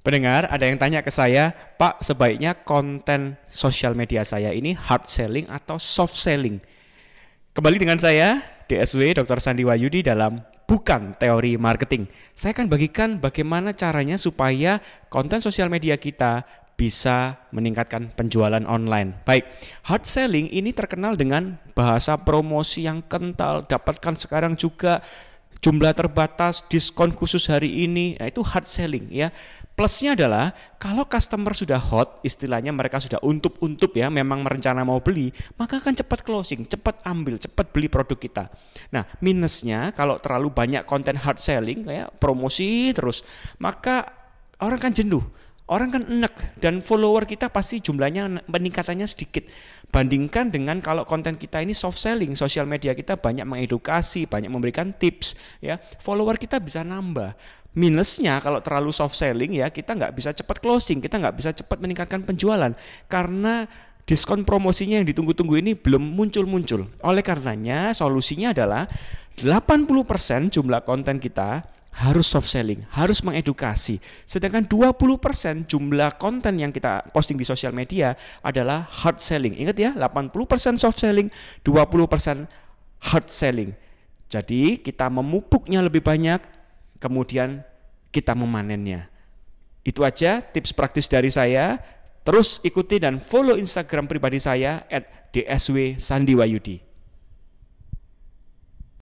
Pendengar, ada yang tanya ke saya, Pak, sebaiknya konten sosial media saya ini hard selling atau soft selling? Kembali dengan saya, DSW Dr. Sandi Wayudi dalam Bukan Teori Marketing. Saya akan bagikan bagaimana caranya supaya konten sosial media kita bisa meningkatkan penjualan online. Baik, hard selling ini terkenal dengan bahasa promosi yang kental, dapatkan sekarang juga jumlah terbatas, diskon khusus hari ini, nah itu hard selling ya. Plusnya adalah kalau customer sudah hot, istilahnya mereka sudah untup-untup ya, memang merencana mau beli, maka akan cepat closing, cepat ambil, cepat beli produk kita. Nah, minusnya kalau terlalu banyak konten hard selling kayak promosi terus, maka orang kan jenuh orang kan enek dan follower kita pasti jumlahnya peningkatannya sedikit. Bandingkan dengan kalau konten kita ini soft selling, sosial media kita banyak mengedukasi, banyak memberikan tips, ya follower kita bisa nambah. Minusnya kalau terlalu soft selling ya kita nggak bisa cepat closing, kita nggak bisa cepat meningkatkan penjualan karena diskon promosinya yang ditunggu-tunggu ini belum muncul-muncul. Oleh karenanya solusinya adalah 80% jumlah konten kita harus soft selling, harus mengedukasi. Sedangkan 20% jumlah konten yang kita posting di sosial media adalah hard selling. Ingat ya, 80% soft selling, 20% hard selling. Jadi kita memupuknya lebih banyak, kemudian kita memanennya. Itu aja tips praktis dari saya. Terus ikuti dan follow Instagram pribadi saya at dsw sandiwayudi.